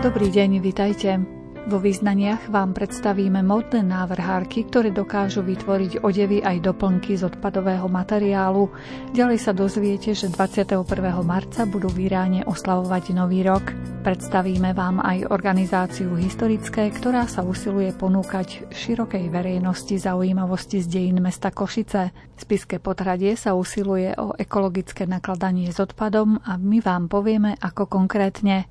Dobrý deň, vitajte. Vo význaniach vám predstavíme modné návrhárky, ktoré dokážu vytvoriť odevy aj doplnky z odpadového materiálu. Ďalej sa dozviete, že 21. marca budú v Iráne oslavovať Nový rok. Predstavíme vám aj organizáciu Historické, ktorá sa usiluje ponúkať širokej verejnosti zaujímavosti z dejín mesta Košice. Spiske potradie sa usiluje o ekologické nakladanie s odpadom a my vám povieme, ako konkrétne.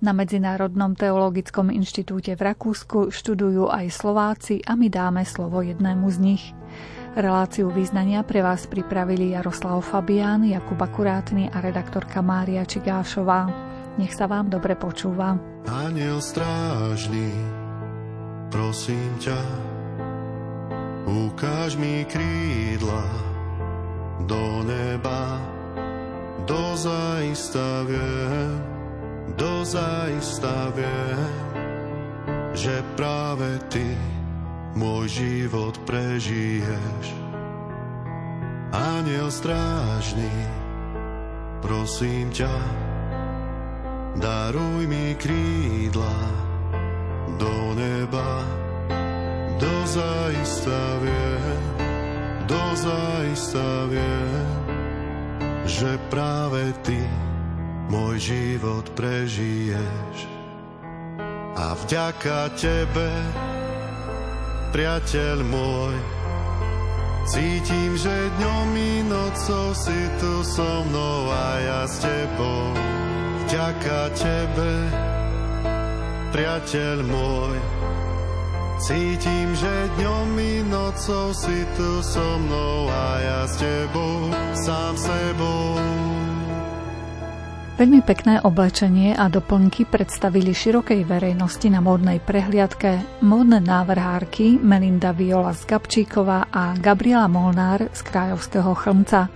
Na Medzinárodnom teologickom inštitúte v Rakúsku študujú aj Slováci a my dáme slovo jednému z nich. Reláciu význania pre vás pripravili Jaroslav Fabián, Jakub Akurátny a redaktorka Mária Čigášová. Nech sa vám dobre počúva. Aniel strážny, prosím ťa, ukáž mi krídla do neba, do zaista viem, dozajista viem, že práve ty môj život prežiješ. Aniel strážny, prosím ťa, daruj mi krídla do neba. Dozajista viem, dozajista viem, že práve ty môj život prežiješ. A vďaka tebe, priateľ môj, cítim, že dňom i nocou si tu so mnou a ja s tebou. Vďaka tebe, priateľ môj, Cítim, že dňom i nocou si tu so mnou a ja s tebou, sám sebou. Veľmi pekné oblečenie a doplnky predstavili širokej verejnosti na módnej prehliadke módne návrhárky Melinda Viola z Gabčíková a Gabriela Molnár z Krájovského chlmca.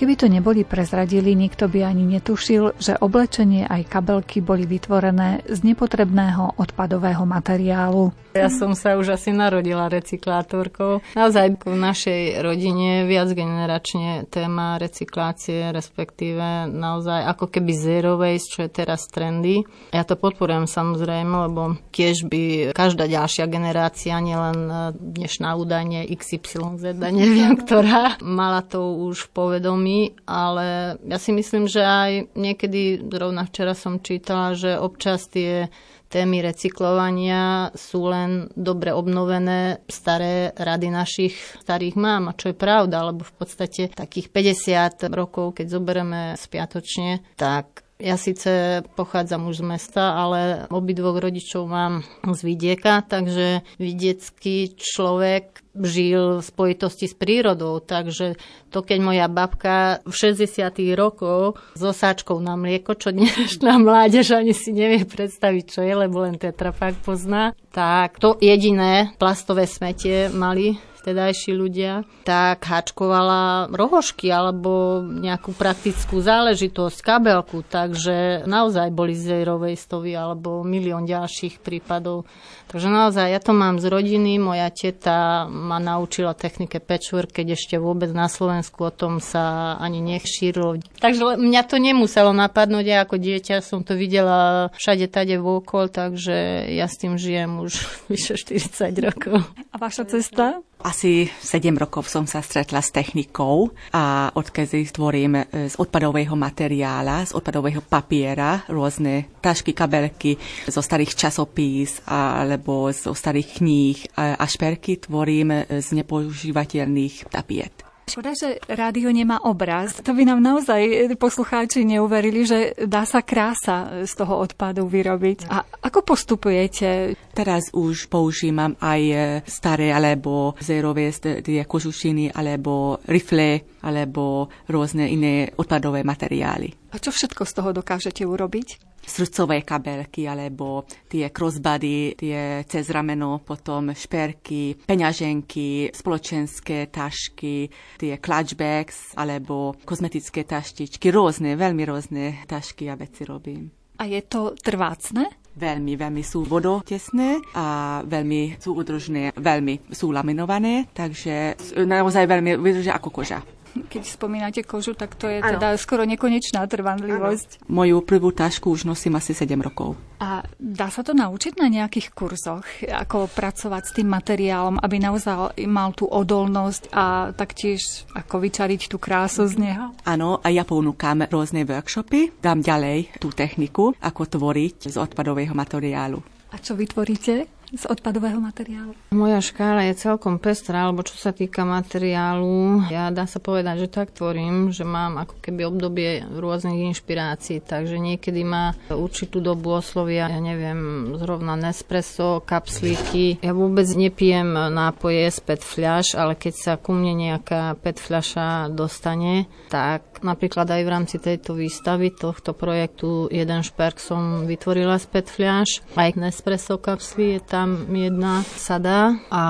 Keby to neboli prezradili, nikto by ani netušil, že oblečenie aj kabelky boli vytvorené z nepotrebného odpadového materiálu. Ja som sa už asi narodila recyklátorkou. Naozaj v našej rodine viac generačne téma recyklácie, respektíve naozaj ako keby zero waste, čo je teraz trendy. Ja to podporujem samozrejme, lebo tiež by každá ďalšia generácia, nielen dnešná údajne XYZ, neviem, ktorá mala to už v povedomí my, ale ja si myslím, že aj niekedy, zrovna včera som čítala, že občas tie témy recyklovania sú len dobre obnovené staré rady našich starých mám, a čo je pravda, lebo v podstate takých 50 rokov, keď zoberieme spiatočne, tak ja síce pochádzam už z mesta, ale obidvoch rodičov mám z vidieka, takže vidiecký človek žil v spojitosti s prírodou, takže to, keď moja babka v 60. rokov s osáčkou na mlieko, čo dnešná mládež ani si nevie predstaviť, čo je, lebo len Tetra Pak pozná, tak to jediné plastové smetie mali vtedajší ľudia, tak hačkovala rohošky alebo nejakú praktickú záležitosť, kabelku, takže naozaj boli zero wasteoví alebo milión ďalších prípadov. Takže naozaj ja to mám z rodiny, moja teta ma naučila technike patchwork, keď ešte vôbec na Slovensku o tom sa ani nechšírilo. Takže mňa to nemuselo napadnúť, ja ako dieťa som to videla všade tade vôkol, takže ja s tým žijem už vyše 40 rokov. A vaša cesta? Asi 7 rokov som sa stretla s technikou a odkedy tvorím e, z odpadového materiála, z odpadového papiera rôzne tašky, kabelky zo starých časopís alebo zo starých kníh a šperky tvorím z nepoužívateľných tapiet. Škoda, že rádio nemá obraz. To by nám naozaj poslucháči neuverili, že dá sa krása z toho odpadu vyrobiť. A ako postupujete? Teraz už používam aj staré alebo zero waste, tie kožušiny alebo rifle alebo rôzne iné odpadové materiály. A čo všetko z toho dokážete urobiť? Srdcové kabelky alebo tie crossbody, tie cez rameno, potom šperky, peňaženky, spoločenské tašky, tie clutch bags alebo kozmetické taštičky, rôzne, veľmi rôzne tašky a veci robím. A je to trvácne? Veľmi, veľmi sú vodotesné a veľmi sú udržné, veľmi sú laminované, takže naozaj veľmi vydržia ako koža. Keď spomínate kožu, tak to je ano. teda skoro nekonečná trvanlivosť. Ano. Moju prvú tašku už nosím asi 7 rokov. A dá sa to naučiť na nejakých kurzoch, ako pracovať s tým materiálom, aby naozaj mal tú odolnosť a taktiež ako vyčariť tú krásu z neho? Áno, a ja ponúkam rôzne workshopy, dám ďalej tú techniku, ako tvoriť z odpadového materiálu. A čo vytvoríte? Z odpadového materiálu? Moja škála je celkom pestrá, alebo čo sa týka materiálu, ja dá sa povedať, že tak tvorím, že mám ako keby obdobie rôznych inšpirácií, takže niekedy ma určitú dobu oslovia, ja neviem, zrovna Nespresso, kapslíky. Ja vôbec nepijem nápoje z PET fľaš, ale keď sa ku mne nejaká PET fľaša dostane, tak napríklad aj v rámci tejto výstavy, tohto projektu jeden šperk som vytvorila z PET fľaš, aj Nespresso kapsly je tam tam jedna sada a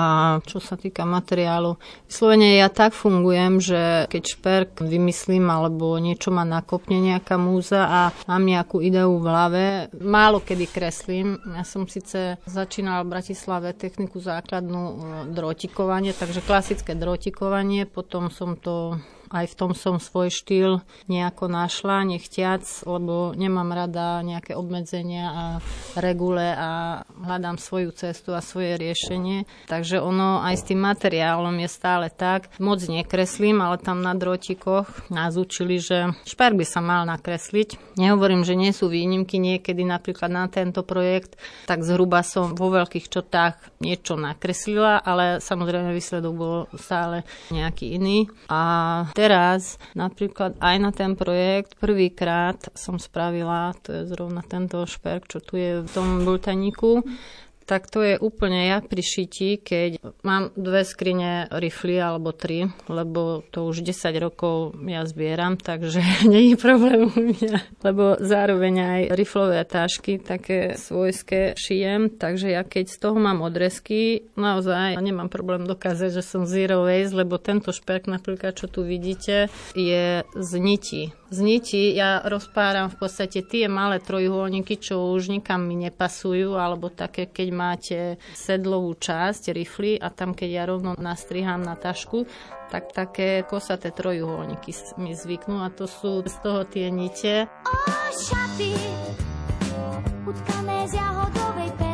čo sa týka materiálu, vyslovene ja tak fungujem, že keď šperk vymyslím alebo niečo ma nakopne nejaká múza a mám nejakú ideu v hlave, málo kedy kreslím. Ja som síce začínala v Bratislave techniku základnú e, drotikovanie, takže klasické drotikovanie, potom som to aj v tom som svoj štýl nejako našla, nechtiac, lebo nemám rada nejaké obmedzenia a regule a hľadám svoju cestu a svoje riešenie. Takže ono aj s tým materiálom je stále tak. Moc nekreslím, ale tam na drotikoch nás učili, že šper by sa mal nakresliť. Nehovorím, že nie sú výnimky niekedy napríklad na tento projekt, tak zhruba som vo veľkých čotách niečo nakreslila, ale samozrejme výsledok bol stále nejaký iný. A teraz napríklad aj na ten projekt prvýkrát som spravila, to je zrovna tento šperk, čo tu je v tom bultaníku, tak to je úplne jak pri šiti, keď mám dve skrine rifly alebo tri, lebo to už 10 rokov ja zbieram, takže je problém u mňa. Lebo zároveň aj riflové tášky také svojské šijem, takže ja keď z toho mám odresky, naozaj nemám problém dokázať, že som zero waste, lebo tento šperk napríklad, čo tu vidíte, je z niti z niti ja rozpáram v podstate tie malé trojuholníky, čo už nikam mi nepasujú, alebo také, keď máte sedlovú časť, rifly a tam, keď ja rovno nastrihám na tašku, tak také kosaté trojuholníky mi zvyknú a to sú z toho tie nite. O, šaty, utkané z jahodovej peny.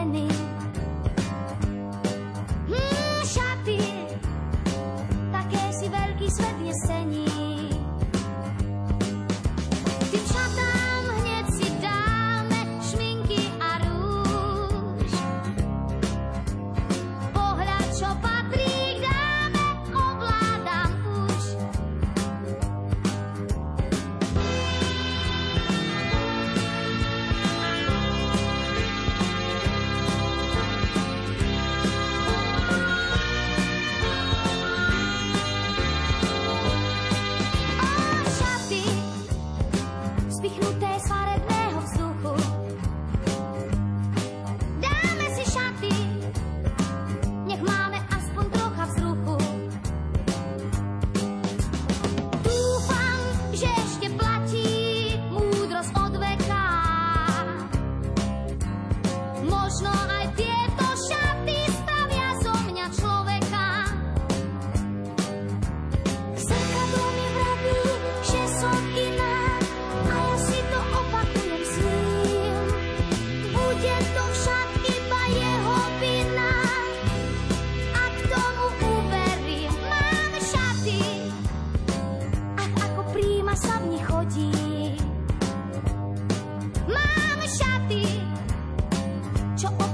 cho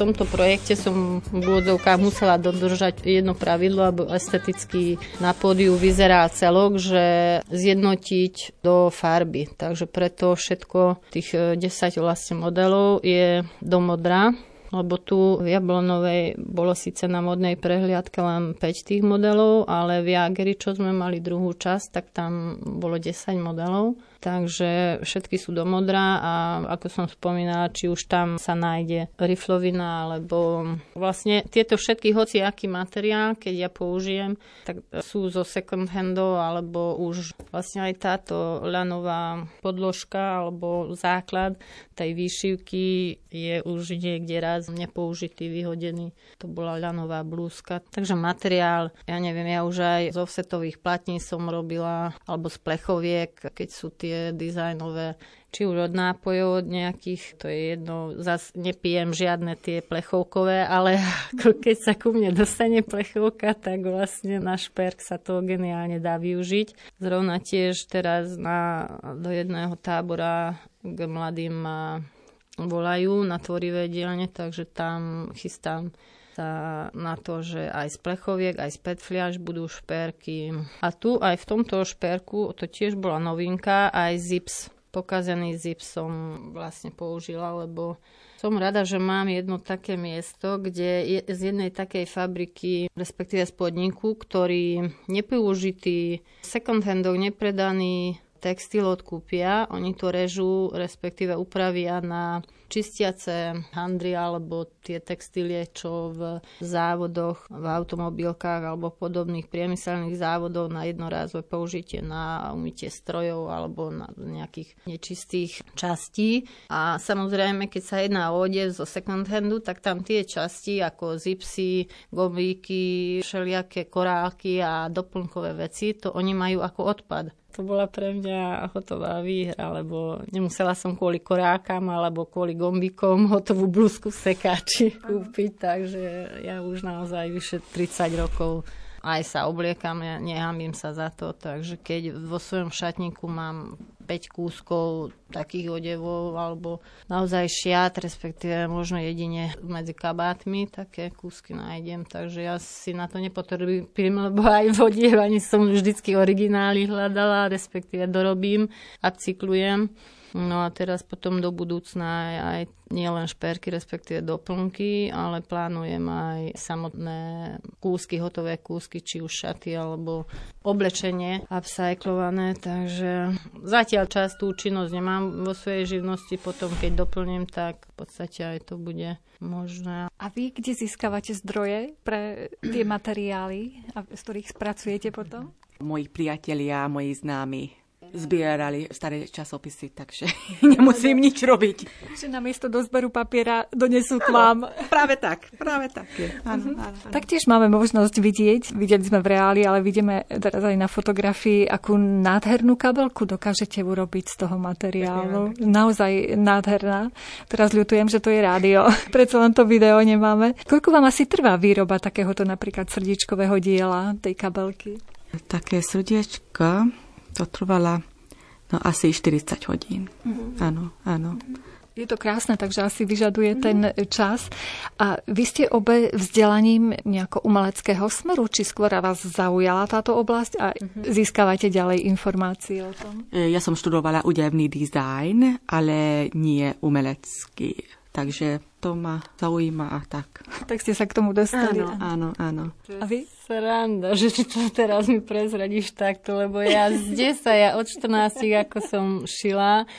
tomto projekte som v úvodzovkách musela dodržať jedno pravidlo, aby esteticky na pódiu vyzerá celok, že zjednotiť do farby. Takže preto všetko tých 10 vlastne modelov je do modra lebo tu v Jablonovej bolo síce na modnej prehliadke len 5 tých modelov, ale v Jageri, čo sme mali druhú časť, tak tam bolo 10 modelov takže všetky sú do modra a ako som spomínala, či už tam sa nájde riflovina alebo vlastne tieto všetky, hoci aký materiál, keď ja použijem, tak sú zo second handov alebo už vlastne aj táto ľanová podložka alebo základ tej výšivky je už niekde raz nepoužitý, vyhodený. To bola ľanová blúzka. Takže materiál, ja neviem, ja už aj z offsetových platní som robila, alebo z plechoviek, keď sú tie tie dizajnové, či už od nápojov, od nejakých, to je jedno, zas nepijem žiadne tie plechovkové, ale keď sa ku mne dostane plechovka, tak vlastne na šperk sa to geniálne dá využiť. Zrovna tiež teraz na, do jedného tábora k mladým volajú na tvorivé dielne, takže tam chystám sa na to, že aj z plechoviek, aj z petfliaž budú šperky. A tu aj v tomto šperku, to tiež bola novinka, aj zips. Pokazený zips som vlastne použila, lebo som rada, že mám jedno také miesto, kde je z jednej takej fabriky, respektíve z podniku, ktorý nepoužitý second handov, nepredaný textil odkúpia, oni to režú, respektíve upravia na čistiace handry alebo tie textílie, čo v závodoch, v automobilkách alebo podobných priemyselných závodov na jednorázové použitie na umytie strojov alebo na nejakých nečistých častí. A samozrejme, keď sa jedná o odev zo second handu, tak tam tie časti ako zipsy, gombíky, všelijaké korálky a doplnkové veci, to oni majú ako odpad. To bola pre mňa hotová výhra, lebo nemusela som kvôli korákam alebo kvôli gombikom hotovú blúzku v sekáči kúpiť, takže ja už naozaj vyše 30 rokov aj sa obliekam, ja nehambím sa za to, takže keď vo svojom šatníku mám 5 kúskov takých odevov alebo naozaj šiat, respektíve možno jedine medzi kabátmi také kúsky nájdem, takže ja si na to nepotrebujem, lebo aj v odievaní som vždycky originály hľadala, respektíve dorobím a cyklujem. No a teraz potom do budúcna aj, aj nielen šperky, respektíve doplnky, ale plánujem aj samotné kúsky, hotové kúsky, či už šaty alebo oblečenie upcyklované, takže zatiaľ čas tú činnosť nemám vo svojej živnosti, potom keď doplním, tak v podstate aj to bude možné. A vy kde získavate zdroje pre tie materiály, z ktorých spracujete potom? Moji priatelia, moji známi zbierali staré časopisy, takže nemusím nič robiť. Že namiesto do zberu papiera donesú k vám. Práve tak, práve tak je. Áno, áno, áno. Taktiež máme možnosť vidieť, videli sme v reáli, ale vidíme teraz aj na fotografii, akú nádhernú kabelku dokážete urobiť z toho materiálu. Naozaj nádherná. Teraz ľutujem, že to je rádio. Predsa len to video nemáme. Koľko vám asi trvá výroba takéhoto napríklad srdiečkového diela, tej kabelky? Také srdiečka to trvala no, asi 40 hodín. Mm-hmm. Áno, áno. Je to krásne, takže asi vyžaduje ten čas. A vy ste obe vzdelaním nejako umeleckého smeru, či skôr vás zaujala táto oblasť a mm-hmm. získavate ďalej informácie o tom? E, ja som študovala udevný dizajn, ale nie umelecký. Takže to ma zaujíma a tak. Tak ste sa k tomu dostali. Áno, áno, áno. A vy? Sranda, že ti to teraz mi prezradíš takto, lebo ja z 10, ja od 14 ako som šila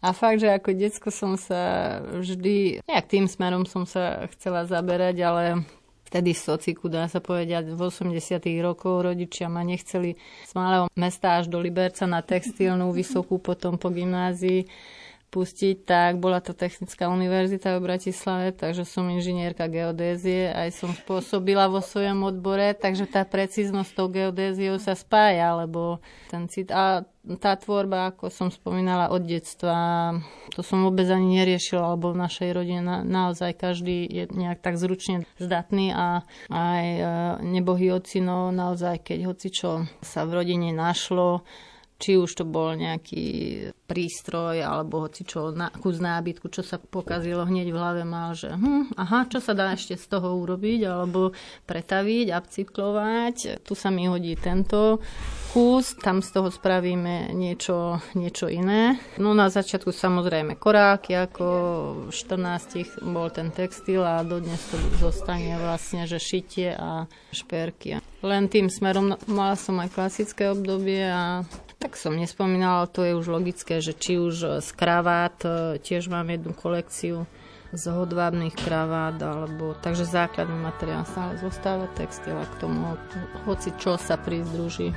a fakt, že ako decko som sa vždy, nejak tým smerom som sa chcela zaberať, ale vtedy v sociku, dá sa povedať, v 80 rokov rodičia ma nechceli z malého mesta až do Liberca na textilnú vysokú, potom po gymnázii pustiť, tak bola to Technická univerzita v Bratislave, takže som inžinierka geodézie, aj som spôsobila vo svojom odbore, takže tá precíznosť tou geodéziou sa spája, lebo ten cit... A tá tvorba, ako som spomínala, od detstva, to som vôbec ani neriešila, lebo v našej rodine na, naozaj každý je nejak tak zručne zdatný a aj e, nebohý ocino, naozaj keď hoci čo sa v rodine našlo, či už to bol nejaký prístroj alebo hoci čo, na, kus nábytku, čo sa pokazilo hneď v hlave mal, že hm, aha, čo sa dá ešte z toho urobiť alebo pretaviť, upcyklovať, tu sa mi hodí tento kus, tam z toho spravíme niečo, niečo iné. No na začiatku samozrejme koráky, ako 14 bol ten textil a dodnes to zostane vlastne, že šitie a šperky. Len tým smerom mala som aj klasické obdobie a tak som nespomínala, to je už logické, že či už z kravát, e, tiež mám jednu kolekciu z hodvábnych kravát, alebo takže základný materiál stále zostáva textil a k tomu hoci čo sa prizdruží.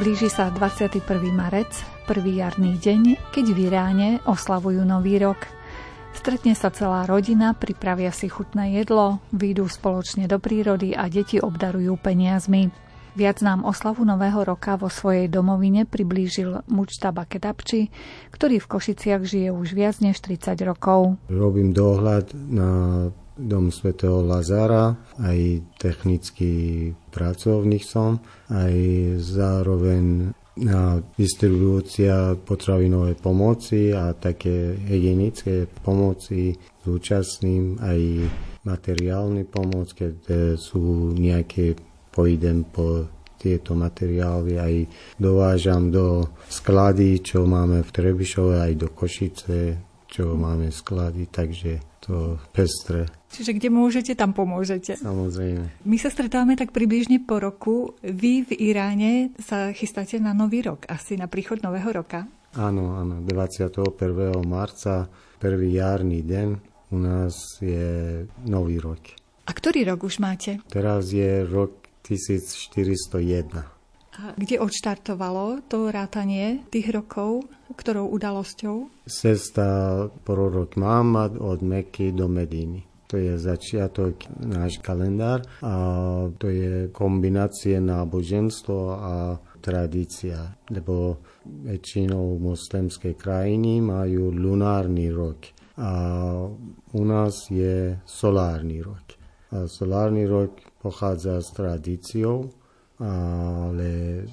Blíži sa 21. marec, prvý jarný deň, keď v Iráne oslavujú Nový rok. Stretne sa celá rodina, pripravia si chutné jedlo, výjdu spoločne do prírody a deti obdarujú peniazmi. Viac nám oslavu Nového roka vo svojej domovine priblížil Mučtaba Kedapči, ktorý v Košiciach žije už viac než 30 rokov. Robím dohľad na dom svätého Lazara, aj technický pracovník som, aj zároveň na distribúcia potravinovej pomoci a také hygienické pomoci zúčastným aj materiálny pomoc, keď e, sú nejaké, pojdem po tieto materiály, aj dovážam do sklady, čo máme v Trebišove, aj do Košice, čo máme sklady, takže to pestre. Čiže kde môžete, tam pomôžete. Samozrejme. My sa stretávame tak približne po roku. Vy v Iráne sa chystáte na nový rok, asi na príchod nového roka. Áno, áno. 21. marca, prvý jarný deň, u nás je nový rok. A ktorý rok už máte? Teraz je rok 1401. Kde odštartovalo to rátanie tých rokov? Ktorou udalosťou? Cesta prorok Muhammad od Meky do Mediny. To je začiatok náš kalendár a to je kombinácie náboženstvo a tradícia, lebo väčšinou moslemské krajiny majú lunárny rok a u nás je solárny rok. A solárny rok pochádza s tradíciou, ale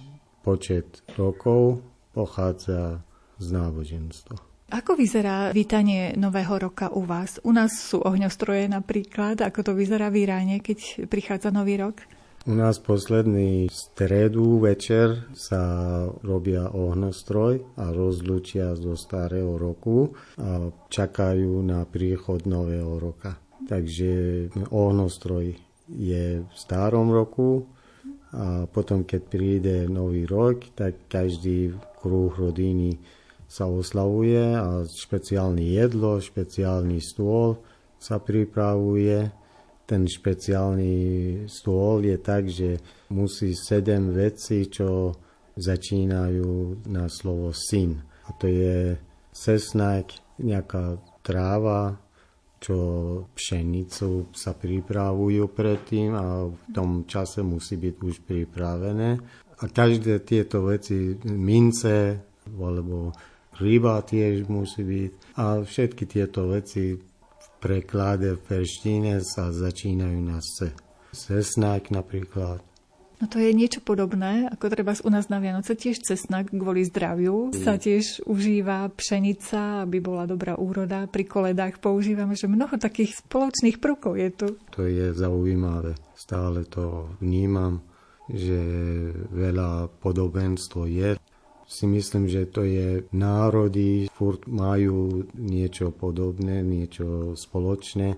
počet rokov pochádza z náboženstva. Ako vyzerá vítanie Nového roka u vás? U nás sú ohňostroje napríklad. Ako to vyzerá v Iráne, keď prichádza Nový rok? U nás posledný stredu večer sa robia ohňostroj a rozlučia zo starého roku a čakajú na príchod Nového roka. Takže ohňostroj je v starom roku a potom, keď príde Nový rok, tak každý kruh rodiny sa oslavuje a špeciálne jedlo, špeciálny stôl sa pripravuje. Ten špeciálny stôl je tak, že musí sedem veci, čo začínajú na slovo syn. A to je sesnak, nejaká tráva, čo pšenicu sa pripravujú predtým a v tom čase musí byť už pripravené. A každé tieto veci, mince alebo ryba tiež musí byť. A všetky tieto veci v preklade v perštine sa začínajú na se. Cesnak napríklad. No to je niečo podobné, ako treba u nás na Vianoce tiež cesnak kvôli zdraviu. Mm. Sa tiež užíva pšenica, aby bola dobrá úroda. Pri koledách používame, že mnoho takých spoločných prvkov je tu. To je zaujímavé. Stále to vnímam, že veľa podobenstvo je si myslím, že to je národy, furt majú niečo podobné, niečo spoločné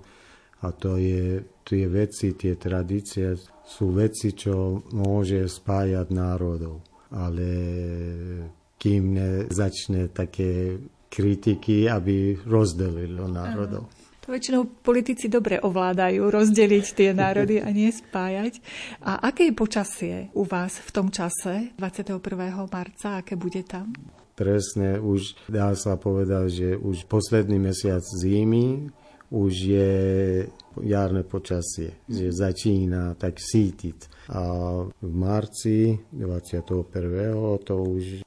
a to je, tie veci, tie tradície sú veci, čo môže spájať národov. Ale kým nezačne také kritiky, aby rozdelilo národov. To väčšinou politici dobre ovládajú rozdeliť tie národy a nie spájať. A aké je počasie u vás v tom čase 21. marca? Aké bude tam? Presne, už dá sa povedať, že už posledný mesiac zimy už je jarné počasie, že začína tak sítiť. A v marci 21. to už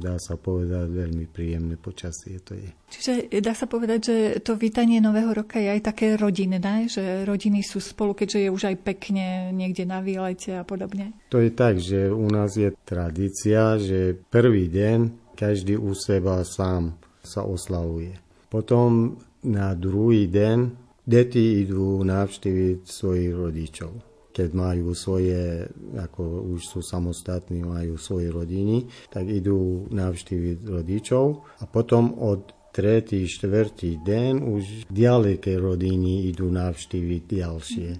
dá sa povedať, veľmi príjemné počasie to je. Čiže dá sa povedať, že to vítanie Nového roka je aj také rodinné, že rodiny sú spolu, keďže je už aj pekne niekde na výlete a podobne? To je tak, že u nás je tradícia, že prvý deň každý u seba sám sa oslavuje. Potom na druhý deň deti idú navštíviť svojich rodičov keď majú svoje, ako už sú samostatní, majú svoje rodiny, tak idú navštíviť rodičov a potom od tretí, štvrtý deň už ďaleké rodiny idú navštíviť ďalšie.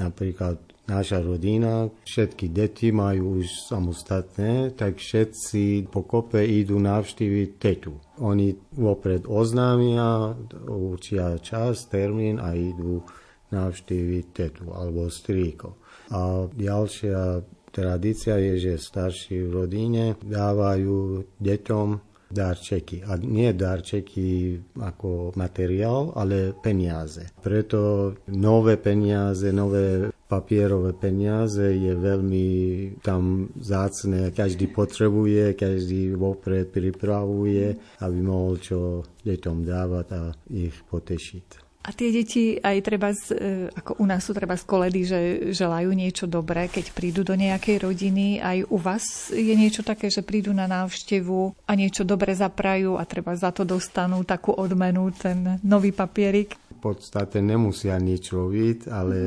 Napríklad naša rodina, všetky deti majú už samostatné, tak všetci pokope idú navštíviť tetu. Oni vopred oznámia, určia čas, termín a idú navštíviť tetu alebo strýko. A ďalšia tradícia je, že starší v rodine dávajú deťom darčeky. A nie darčeky ako materiál, ale peniaze. Preto nové peniaze, nové papierové peniaze je veľmi tam zácne. Každý potrebuje, každý vopred pripravuje, aby mohol čo deťom dávať a ich potešiť. A tie deti aj treba, z, e, ako u nás sú treba z koledy, že želajú niečo dobré, keď prídu do nejakej rodiny. Aj u vás je niečo také, že prídu na návštevu a niečo dobre zaprajú a treba za to dostanú takú odmenu, ten nový papierik. V podstate nemusia nič robiť, ale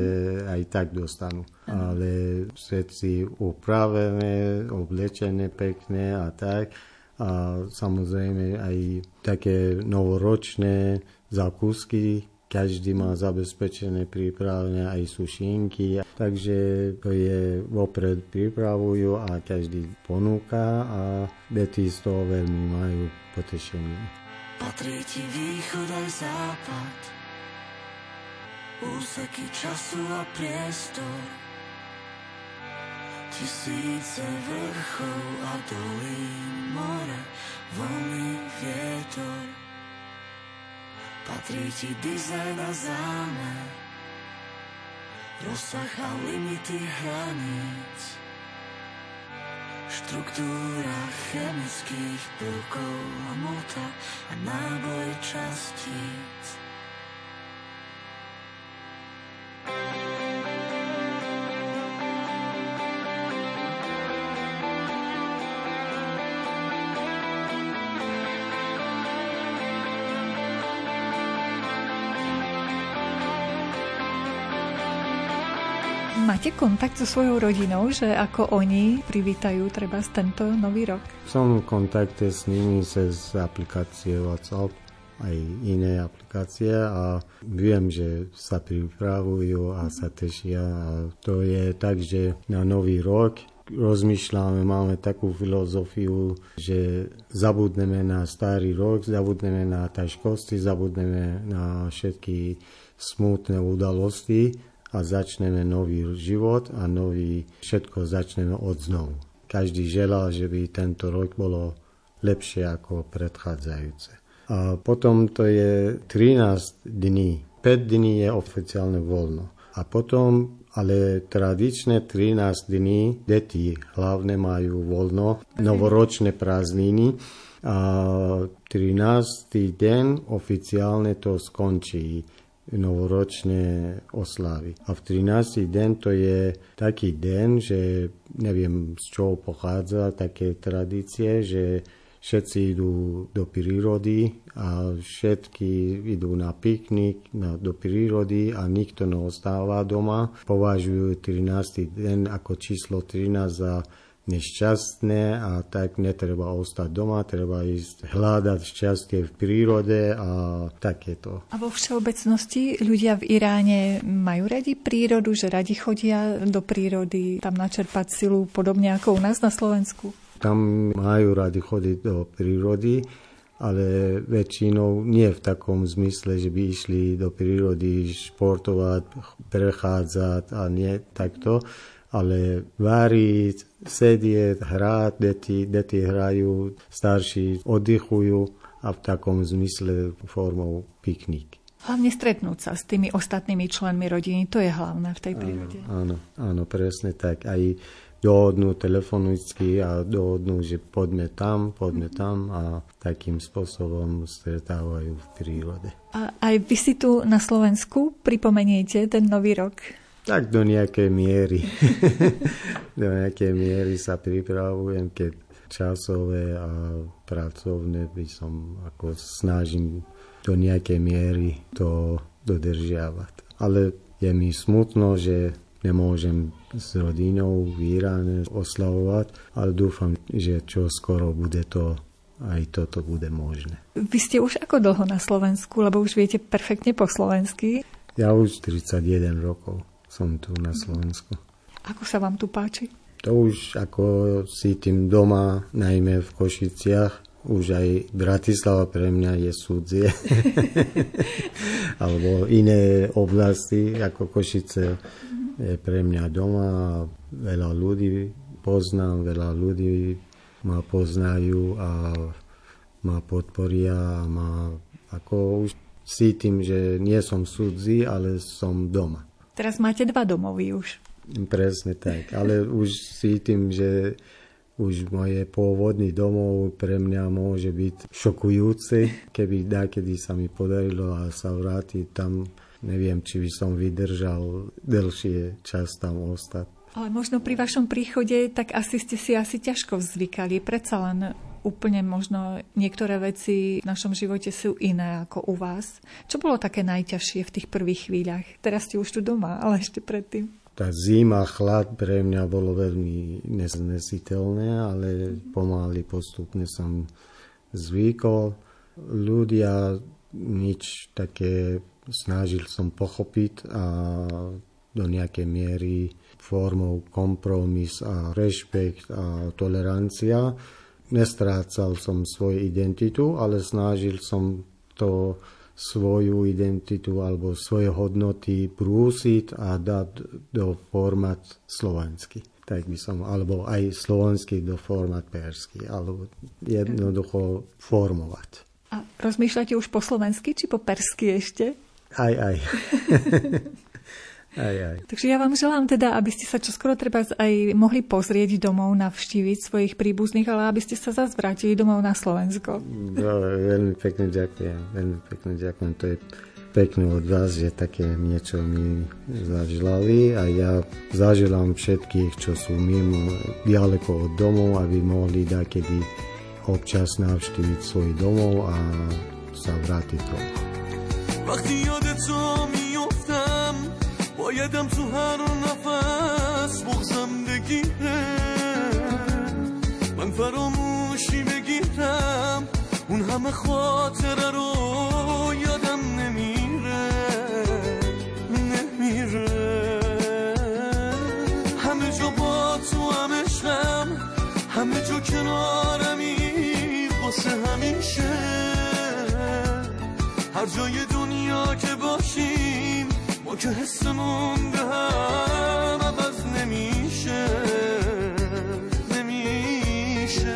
aj tak dostanú. Ale všetci upravené, oblečené pekné a tak. A samozrejme aj také novoročné zákusky, každý má zabezpečené prípravne aj sušinky, takže to je vopred pripravujú a každý ponúka a deti z toho veľmi majú potešenie. Patrí ti východ aj západ, úseky času a priestor, tisíce vrchov a dolín, more, vlny, vietor. Patrí ti dizajn a zámer, rozsah a limity hraníc. štruktúra chemických prvkov, hmota a náboj častíc. Máte kontakt so svojou rodinou, že ako oni privítajú treba tento nový rok? Som v kontakte s nimi cez aplikácie WhatsApp aj iné aplikácie a viem, že sa pripravujú a sa tešia. A to je tak, že na nový rok rozmýšľame, máme takú filozofiu, že zabudneme na starý rok, zabudneme na ťažkosti, zabudneme na všetky smutné udalosti a začneme nový život a nový, všetko začneme od znovu. Každý želá, že by tento rok bolo lepšie ako predchádzajúce. A potom to je 13 dní. 5 dní je oficiálne voľno. A potom ale tradičné 13 dní deti hlavne majú voľno, novoročné prázdniny a 13. deň oficiálne to skončí novoročné oslavy. A v 13. deň to je taký deň, že neviem z čoho pochádza také tradície, že všetci idú do prírody a všetky idú na piknik na, do prírody a nikto neostáva doma. Považujú 13. deň ako číslo 13 za nešťastné a tak netreba ostať doma, treba ísť hľadať šťastie v prírode a takéto. A vo všeobecnosti ľudia v Iráne majú radi prírodu, že radi chodia do prírody, tam načerpať silu podobne ako u nás na Slovensku? Tam majú radi chodiť do prírody, ale väčšinou nie v takom zmysle, že by išli do prírody športovať, prechádzať a nie takto ale variť, sedieť, hrať, deti, deti hrajú, starší oddychujú a v takom zmysle formou piknik. Hlavne stretnúť sa s tými ostatnými členmi rodiny, to je hlavné v tej prírode. Áno, áno, presne tak. Aj dohodnú telefonicky a dohodnú, že poďme tam, poďme tam a takým spôsobom stretávajú v prírode. A aj vy si tu na Slovensku pripomeniete ten nový rok? Tak do nejakej miery. do nejakej miery sa pripravujem, keď časové a pracovné by som ako snažím do nejakej miery to dodržiavať. Ale je mi smutno, že nemôžem s rodinou v Iráne oslavovať, ale dúfam, že čo skoro bude to aj toto bude možné. Vy ste už ako dlho na Slovensku, lebo už viete perfektne po slovensky? Ja už 31 rokov som tu na Slovensku. Ako sa vám tu páči? To už ako cítim doma, najmä v Košiciach. Už aj Bratislava pre mňa je súdzie. Alebo iné oblasti ako Košice je pre mňa doma. Veľa ľudí poznám, veľa ľudí ma poznajú a ma podporia ma ako už cítim, že nie som súdzi, ale som doma. Teraz máte dva domovy už. Presne tak, ale už cítim, že už moje pôvodný domov pre mňa môže byť šokujúci, keby kedy sa mi podarilo a sa vrátiť tam. Neviem, či by som vydržal dlhšie čas tam ostať. Ale možno pri vašom príchode, tak asi ste si asi ťažko zvykali. Predsa len úplne možno niektoré veci v našom živote sú iné ako u vás. Čo bolo také najťažšie v tých prvých chvíľach? Teraz ste už tu doma, ale ešte predtým. Tá zima, chlad pre mňa bolo veľmi nesnesiteľné, ale pomaly postupne som zvykol. Ľudia nič také snažil som pochopiť a do nejakej miery formou kompromis a rešpekt a tolerancia nestrácal som svoju identitu, ale snažil som to svoju identitu alebo svoje hodnoty prúsiť a dať do format slovenský. Tak by som, alebo aj slovenský do format persky, alebo jednoducho formovať. A rozmýšľate už po slovensky, či po persky ešte? Aj, aj. Aj, aj. Takže ja vám želám teda, aby ste sa čoskoro treba aj mohli pozrieť domov, navštíviť svojich príbuzných, ale aby ste sa zase vrátili domov na Slovensko. No, veľmi pekne ďakujem, veľmi pekne ďakujem. To je pekné od vás, že také niečo mi zažilali a ja zažilám všetkých, čo sú mimo, ďaleko od domov, aby mohli kedy občas navštíviť svoj domov a sa vrátiť domov. بایدم تو هر نفس بغزم بگیره من فراموشی بگیرم اون همه خاطره رو یادم نمیره نمیره همه جا با تو هم عشقم همه جا کنارمی واسه همیشه هر جای دنیا که باشیم ما که حسمون به هم عوض نمیشه نمیشه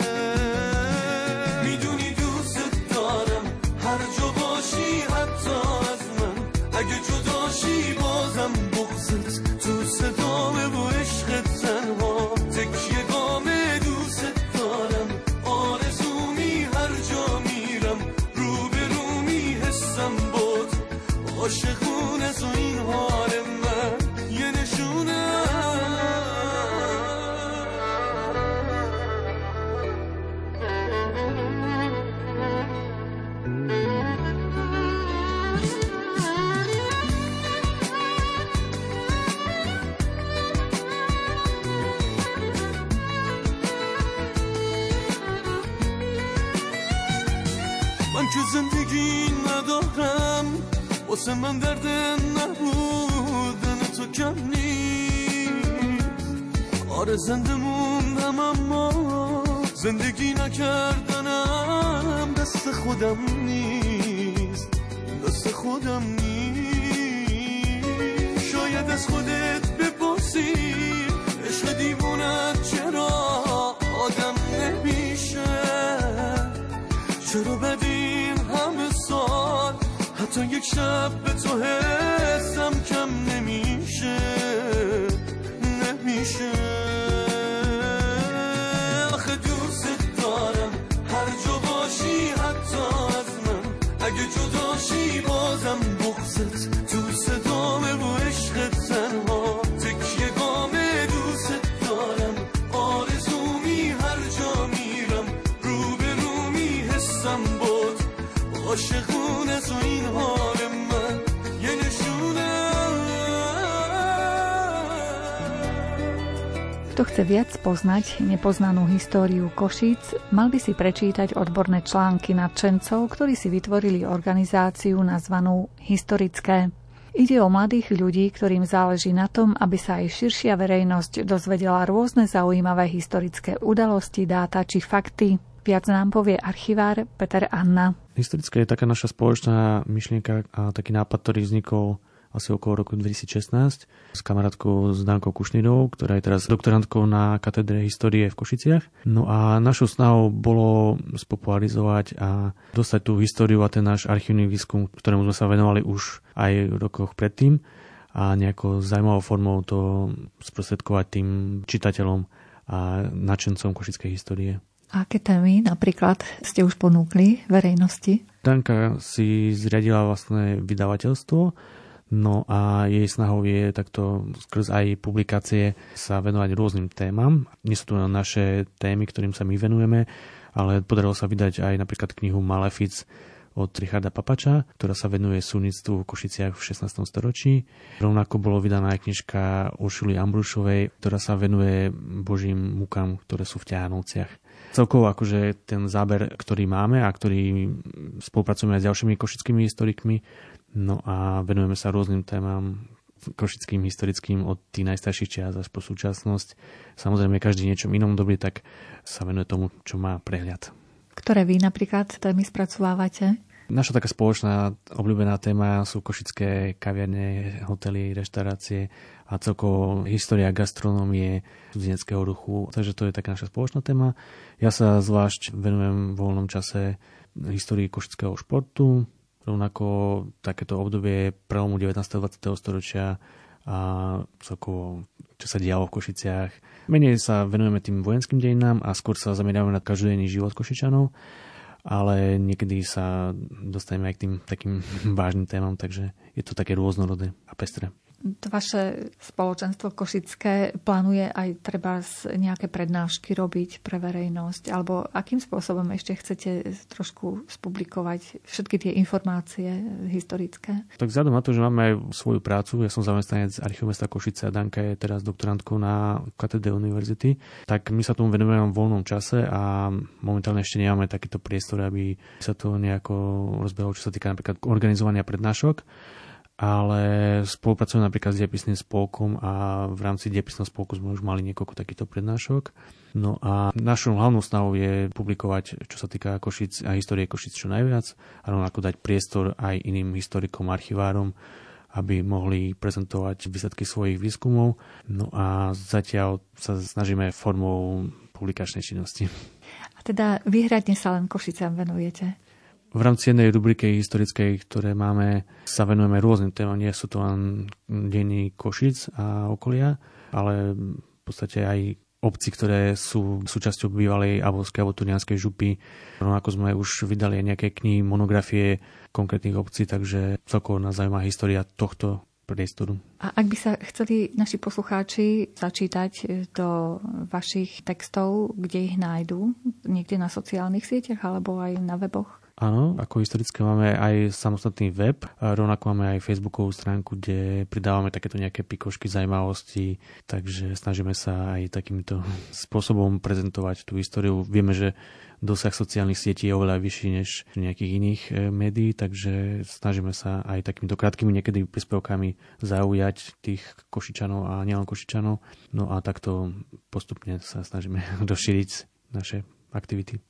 می‌دونی دوست دارم هر جا باشی حتی از من اگه جداشی بازم بغزت تو صدامه و عشق تنها تکیه گامه دوست دارم آرزومی هر جا میرم رو به رو میحسم Kto chce viac poznať nepoznanú históriu Košíc, mal by si prečítať odborné články nadšencov, ktorí si vytvorili organizáciu nazvanú Historické. Ide o mladých ľudí, ktorým záleží na tom, aby sa aj širšia verejnosť dozvedela rôzne zaujímavé historické udalosti, dáta či fakty. Viac nám povie archivár Peter Anna. Historická je taká naša spoločná myšlienka a taký nápad, ktorý vznikol asi okolo roku 2016 s kamarátkou s Dankou Kušnidou, ktorá je teraz doktorantkou na katedre histórie v Košiciach. No a našou snahou bolo spopularizovať a dostať tú históriu a ten náš archívny výskum, ktorému sme sa venovali už aj v rokoch predtým a nejako zaujímavou formou to sprostredkovať tým čitateľom a nadšencom košickej histórie. Aké témy napríklad ste už ponúkli verejnosti? Danka si zriadila vlastné vydavateľstvo, No a jej snahou je takto skrz aj publikácie sa venovať rôznym témam. Nie sú tu len naše témy, ktorým sa my venujeme, ale podarilo sa vydať aj napríklad knihu Malefic od Richarda Papača, ktorá sa venuje súnictvu v Košiciach v 16. storočí. Rovnako bolo vydaná aj knižka Uršuli Ambrušovej, ktorá sa venuje božím mukám, ktoré sú v Ťahanovciach. Celkovo akože ten záber, ktorý máme a ktorý spolupracujeme aj s ďalšími košickými historikmi, No a venujeme sa rôznym témam košickým, historickým od tých najstarších čias až po súčasnosť. Samozrejme, každý niečom inom dobrý, tak sa venuje tomu, čo má prehľad. Ktoré vy napríklad témy spracovávate? Naša taká spoločná obľúbená téma sú košické kaviarne, hotely, reštaurácie a celkovo história gastronómie, studeneckého ruchu. Takže to je taká naša spoločná téma. Ja sa zvlášť venujem v voľnom čase histórii košického športu, Rovnako takéto obdobie prelomu 19. a 20. storočia a celkovo čo sa dialo v Košiciach. Menej sa venujeme tým vojenským dejinám a skôr sa zameriavame na každodenný život Košičanov, ale niekedy sa dostaneme aj k tým takým vážnym témam, takže je to také rôznorodé a pestré to vaše spoločenstvo Košické plánuje aj treba nejaké prednášky robiť pre verejnosť? Alebo akým spôsobom ešte chcete trošku spublikovať všetky tie informácie historické? Tak vzhľadom na to, že máme aj svoju prácu, ja som zamestnanec Archívu mesta Košice a Danka je teraz doktorantkou na katedre univerzity, tak my sa tomu venujeme v voľnom čase a momentálne ešte nemáme takýto priestor, aby sa to nejako rozbehlo, čo sa týka napríklad organizovania prednášok ale spolupracujem napríklad s Depisným spolkom a v rámci Depisného spolku sme už mali niekoľko takýchto prednášok. No a našou hlavnou snahou je publikovať, čo sa týka Košic a histórie Košic čo najviac a rovnako dať priestor aj iným historikom, archivárom, aby mohli prezentovať výsledky svojich výskumov. No a zatiaľ sa snažíme formou publikačnej činnosti. A teda vyhradne sa len Košicám venujete? V rámci jednej rubriky historickej, ktoré máme, sa venujeme rôznym témam. Nie sú to len denní Košic a okolia, ale v podstate aj obci, ktoré sú súčasťou bývalej Avolskej alebo Turianskej župy. Rovnako sme už vydali aj nejaké knihy, monografie konkrétnych obcí, takže celkovo nás zaujíma história tohto priestoru. A ak by sa chceli naši poslucháči začítať do vašich textov, kde ich nájdú? Niekde na sociálnych sieťach alebo aj na weboch? Áno, ako historické máme aj samostatný web, rovnako máme aj facebookovú stránku, kde pridávame takéto nejaké pikošky zaujímavosti, takže snažíme sa aj takýmto spôsobom prezentovať tú históriu. Vieme, že dosah sociálnych sietí je oveľa vyšší než nejakých iných e, médií, takže snažíme sa aj takýmito krátkými niekedy príspevkami zaujať tých Košičanov a nielen Košičanov. No a takto postupne sa snažíme rozšíriť naše aktivity.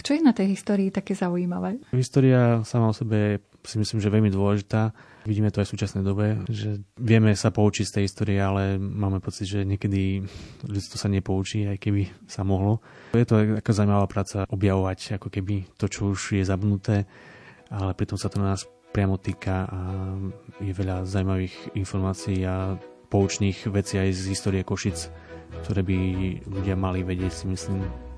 A čo je na tej histórii také zaujímavé? História sama o sebe si myslím, že veľmi dôležitá. Vidíme to aj v súčasnej dobe, že vieme sa poučiť z tej histórie, ale máme pocit, že niekedy ľudstvo sa nepoučí, aj keby sa mohlo. Je to taká zaujímavá práca objavovať ako keby to, čo už je zabnuté, ale pritom sa to na nás priamo týka a je veľa zaujímavých informácií a poučných vecí aj z histórie Košic, ktoré by ľudia mali vedieť, si myslím.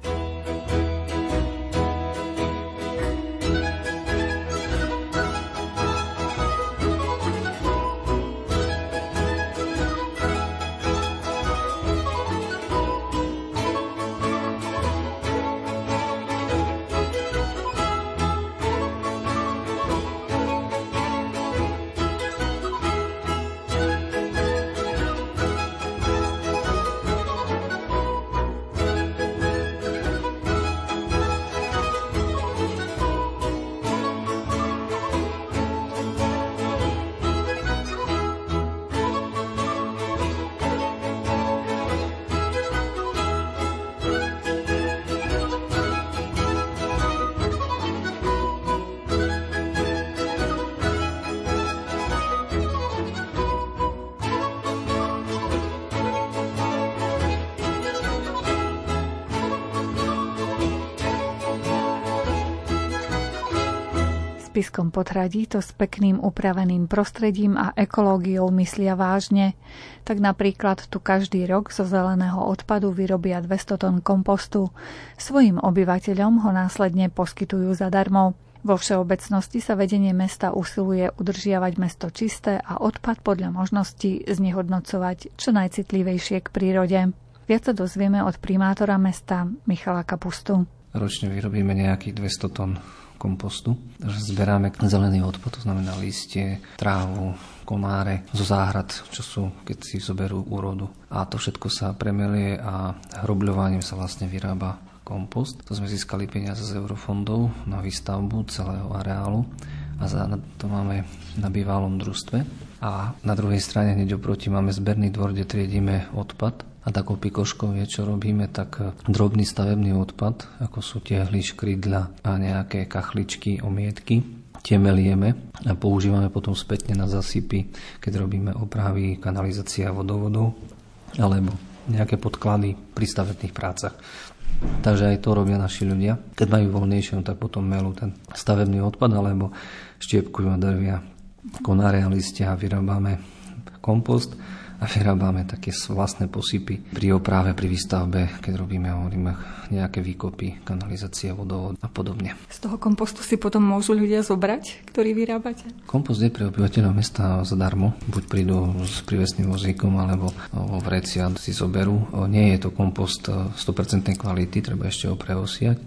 Spiskom Potradí to s pekným upraveným prostredím a ekológiou myslia vážne. Tak napríklad tu každý rok zo zeleného odpadu vyrobia 200 tón kompostu. Svojim obyvateľom ho následne poskytujú zadarmo. Vo všeobecnosti sa vedenie mesta usiluje udržiavať mesto čisté a odpad podľa možností znehodnocovať čo najcitlivejšie k prírode. Viac sa dozvieme od primátora mesta Michala Kapustu. Ročne vyrobíme nejakých 200 tón kompostu. Zberáme zelený odpad, to znamená listie, trávu, komáre zo záhrad, čo sú, keď si zoberú úrodu. A to všetko sa premelie a hrobľovaním sa vlastne vyrába kompost. To sme získali peniaze z eurofondov na výstavbu celého areálu a za to máme na bývalom družstve. A na druhej strane hneď oproti máme zberný dvor, kde triedíme odpad a takou pikoškou je, čo robíme, tak drobný stavebný odpad, ako sú tehly, škrydla a nejaké kachličky, omietky, tie melieme a používame potom spätne na zasypy, keď robíme opravy kanalizácia vodovodov alebo nejaké podklady pri stavebných prácach. Takže aj to robia naši ľudia. Keď majú voľnejšie, no tak potom melú ten stavebný odpad alebo štiepkujú a drvia konáre a listia a vyrábame kompost vyrábame také vlastné posypy pri oprave, pri výstavbe, keď robíme hovoríme, nejaké výkopy, kanalizácie, vodovod a podobne. Z toho kompostu si potom môžu ľudia zobrať, ktorý vyrábate? Kompost je pre obyvateľov mesta zadarmo. Buď prídu s privesným vozíkom, alebo vo vrecia si zoberú. Nie je to kompost 100% kvality, treba ešte ho preosiať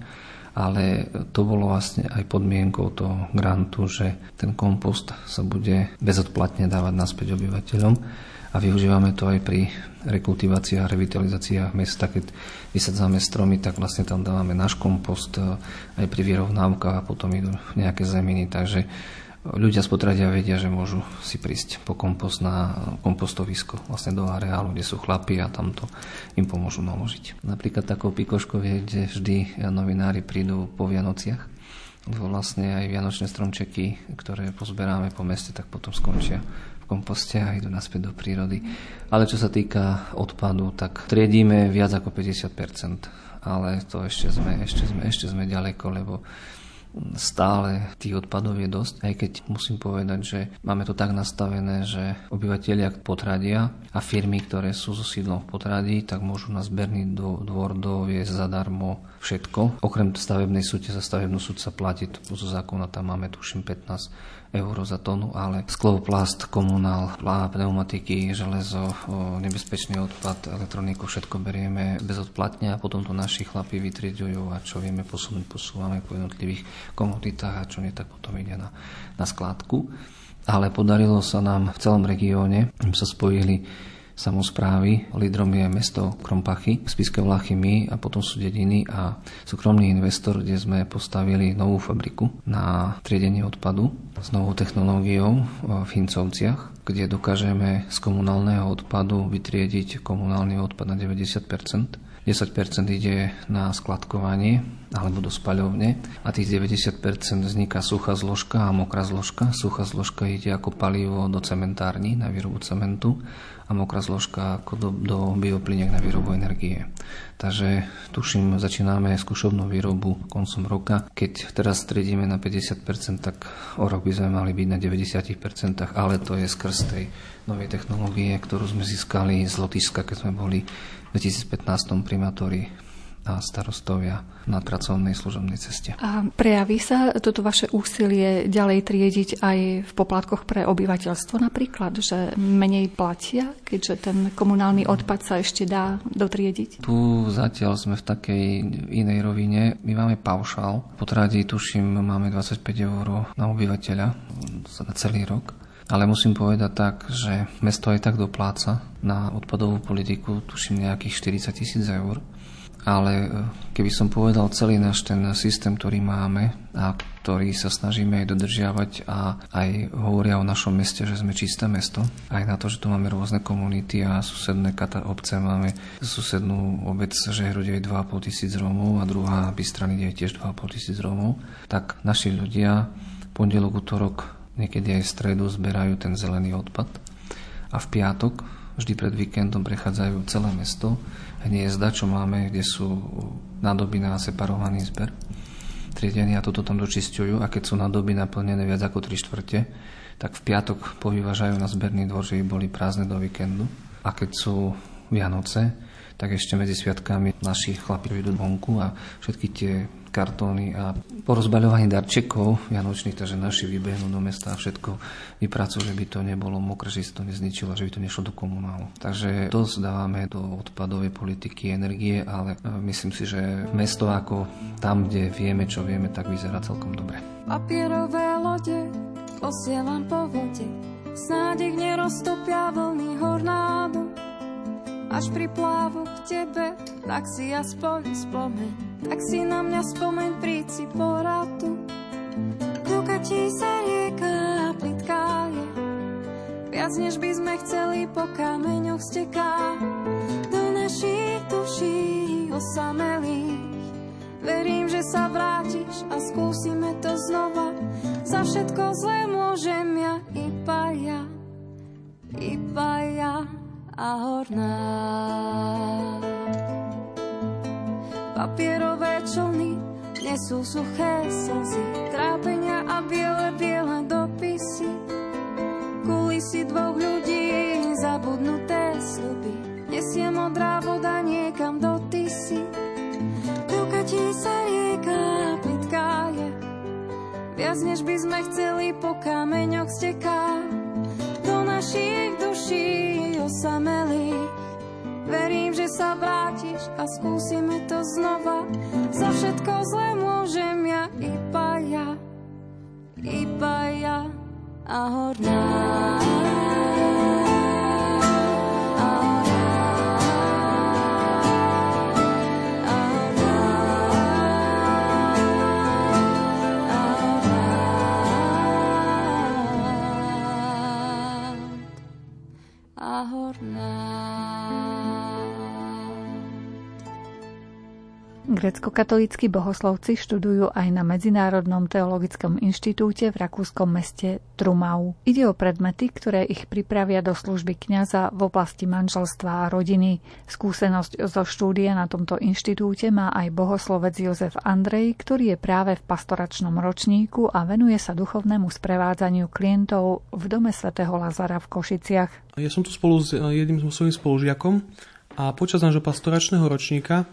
ale to bolo vlastne aj podmienkou toho grantu, že ten kompost sa bude bezodplatne dávať naspäť obyvateľom a využívame to aj pri rekultiváciách a revitalizáciách mesta. Keď vysadzame stromy, tak vlastne tam dávame náš kompost e, aj pri vyrovnávkach a potom idú nejaké zeminy. Takže ľudia z potradia vedia, že môžu si prísť po kompost na kompostovisko, vlastne do areálu, kde sú chlapi a tam to im pomôžu naložiť. Napríklad takou pikoškou je, kde vždy novinári prídu po Vianociach, lebo vlastne aj vianočné stromčeky, ktoré pozberáme po meste, tak potom skončia komposte a idú naspäť do prírody. Ale čo sa týka odpadu, tak triedíme viac ako 50%. Ale to ešte sme, ešte sme, ešte sme ďaleko, lebo stále tých odpadov je dosť, aj keď musím povedať, že máme to tak nastavené, že obyvateľia potradia a firmy, ktoré sú so sídlom v potradí, tak môžu na zberný dvor doviesť zadarmo všetko. Okrem stavebnej súťaže za stavebnú súd sa platí, zo zákona tam máme tuším 15 eur za tonu, ale skloplast, komunál, pneumatiky, železo, nebezpečný odpad, elektroniku, všetko berieme bezodplatne a potom to naši chlapi vytriedujú a čo vieme posunúť, posúvame po jednotlivých komoditách a čo nie, tak potom ide na, na skládku. Ale podarilo sa nám v celom regióne, sa spojili samozprávy. Lídrom je mesto Krompachy, Spiske Vlachy my a potom sú dediny a súkromný investor, kde sme postavili novú fabriku na triedenie odpadu s novou technológiou v Hincovciach, kde dokážeme z komunálneho odpadu vytriediť komunálny odpad na 90% 10% ide na skladkovanie alebo do spaľovne a tých 90% vzniká suchá zložka a mokrá zložka. Suchá zložka ide ako palivo do cementárny na výrobu cementu a mokrá zložka ako do, do biopliniek na výrobu energie. Takže tuším, začíname skúšobnú výrobu koncom roka. Keď teraz stredíme na 50%, tak o rok by sme mali byť na 90%, ale to je skrz tej novej technológie, ktorú sme získali z Lotyšska, keď sme boli v 2015 primátori a starostovia na pracovnej služobnej ceste. A prejaví sa toto vaše úsilie ďalej triediť aj v poplatkoch pre obyvateľstvo napríklad, že menej platia, keďže ten komunálny odpad sa ešte dá dotriediť? Tu zatiaľ sme v takej inej rovine. My máme paušál. Po tuším máme 25 eur na obyvateľa na celý rok. Ale musím povedať tak, že mesto aj tak dopláca na odpadovú politiku, tuším nejakých 40 tisíc eur ale e, keby som povedal celý náš ten systém, ktorý máme a ktorý sa snažíme aj dodržiavať a aj hovoria o našom meste, že sme čisté mesto, aj na to, že tu máme rôzne komunity a susedné obce, máme susednú obec Žehrode 2,5 tisíc Rómov a druhá Bystrany, kde je tiež 2,5 tisíc Rómov, tak naši ľudia pondelok, útorok, niekedy aj v stredu zberajú ten zelený odpad a v piatok vždy pred víkendom prechádzajú celé mesto hniezda, čo máme, kde sú nádoby na separovaný zber triedení a toto tam dočistujú a keď sú nádoby naplnené viac ako 3 štvrte, tak v piatok povyvážajú na zberný dvor, že boli prázdne do víkendu. A keď sú Vianoce, tak ešte medzi sviatkami naši chlapi idú vonku a všetky tie kartóny a po rozbaľovaní darčekov vianočných, takže naši vybehnú do mesta a všetko vypracujú, že by to nebolo mokré, že si to nezničilo, že by to nešlo do komunálu. Takže dosť dávame do odpadovej politiky energie, ale e, myslím si, že mesto ako tam, kde vieme, čo vieme, tak vyzerá celkom dobre. Papierové lode posielam po vode, snáď ich neroztopia vlny hornádu. Až pri plávu k tebe, tak si aspoň spomeň tak si na mňa spomeň, príď si poradu. Kľukatí sa rieka plitká je, viac než by sme chceli po kameňoch steká. Do našich duší osamelých, verím, že sa vrátiš a skúsime to znova. Za všetko zlé môžem ja, iba ja, iba ja a horná papierové člny nesú suché slzy, trápenia a biele, biele dopisy. Kulisy dvoch ľudí, zabudnuté sľuby, nesie modrá voda niekam do tisy. Pokatí sa rieka, plitká je, viac než by sme chceli, po kameňoch steká. Do našich duší osamelých Verím, že sa vrátiš a skúsime to znova. Za všetko zle môžem ja, iba ja, iba ja a horná. Grecko-katolíckí bohoslovci študujú aj na Medzinárodnom teologickom inštitúte v rakúskom meste Trumau. Ide o predmety, ktoré ich pripravia do služby kňaza v oblasti manželstva a rodiny. Skúsenosť zo štúdia na tomto inštitúte má aj bohoslovec Jozef Andrej, ktorý je práve v pastoračnom ročníku a venuje sa duchovnému sprevádzaniu klientov v dome svätého Lazara v Košiciach. Ja som tu spolu s jedným svojím spolužiakom a počas nášho pastoračného ročníka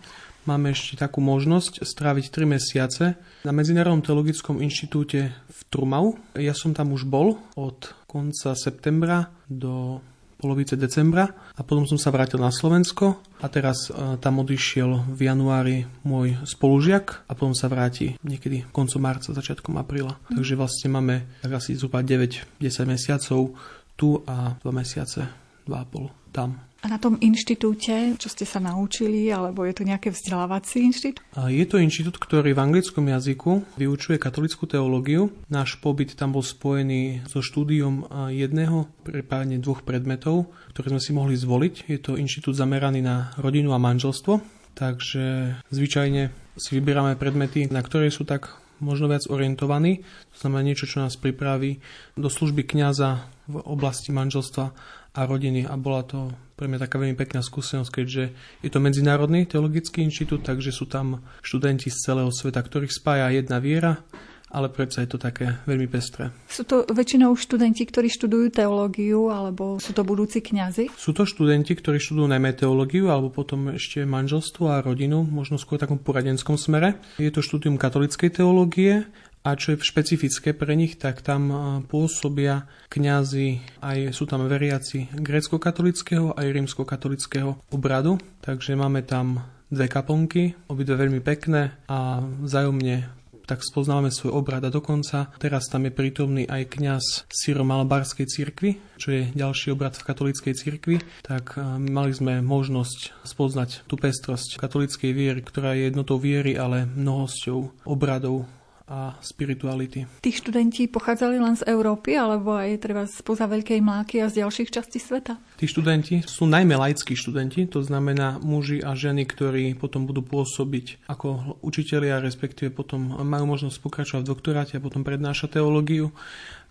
máme ešte takú možnosť stráviť 3 mesiace na Medzinárodnom teologickom inštitúte v Trumau. Ja som tam už bol od konca septembra do polovice decembra a potom som sa vrátil na Slovensko a teraz e, tam odišiel v januári môj spolužiak a potom sa vráti niekedy koncom marca, začiatkom apríla. Takže vlastne máme asi zhruba 9-10 mesiacov tu a 2 mesiace, 2,5 tam. A na tom inštitúte, čo ste sa naučili, alebo je to nejaké vzdelávací inštitút? Je to inštitút, ktorý v anglickom jazyku vyučuje katolickú teológiu. Náš pobyt tam bol spojený so štúdiom jedného, prípadne dvoch predmetov, ktoré sme si mohli zvoliť. Je to inštitút zameraný na rodinu a manželstvo, takže zvyčajne si vyberáme predmety, na ktoré sú tak možno viac orientovaní. To znamená niečo, čo nás pripraví do služby kňaza v oblasti manželstva a rodiny a bola to pre mňa taká veľmi pekná skúsenosť, keďže je to Medzinárodný teologický inštitút, takže sú tam študenti z celého sveta, ktorých spája jedna viera, ale predsa je to také veľmi pestré. Sú to väčšinou študenti, ktorí študujú teológiu, alebo sú to budúci kňazi? Sú to študenti, ktorí študujú najmä teológiu, alebo potom ešte manželstvo a rodinu, možno skôr v takom poradenskom smere. Je to štúdium katolickej teológie a čo je špecifické pre nich, tak tam pôsobia kňazi, aj sú tam veriaci grécko-katolického aj rímsko-katolického obradu, takže máme tam dve kaponky, obidve veľmi pekné a vzájomne tak spoznávame svoj obrad a dokonca teraz tam je prítomný aj kňaz Syro Malabarskej cirkvi, čo je ďalší obrad v katolíckej cirkvi, tak mali sme možnosť spoznať tú pestrosť katolíckej viery, ktorá je jednotou viery, ale mnohosťou obradov a spirituality. Tí študenti pochádzali len z Európy alebo aj treba spoza Veľkej Mláky a z ďalších častí sveta? Tí študenti sú najmä laickí študenti, to znamená muži a ženy, ktorí potom budú pôsobiť ako učitelia, respektíve potom majú možnosť pokračovať v doktoráte a potom prednášať teológiu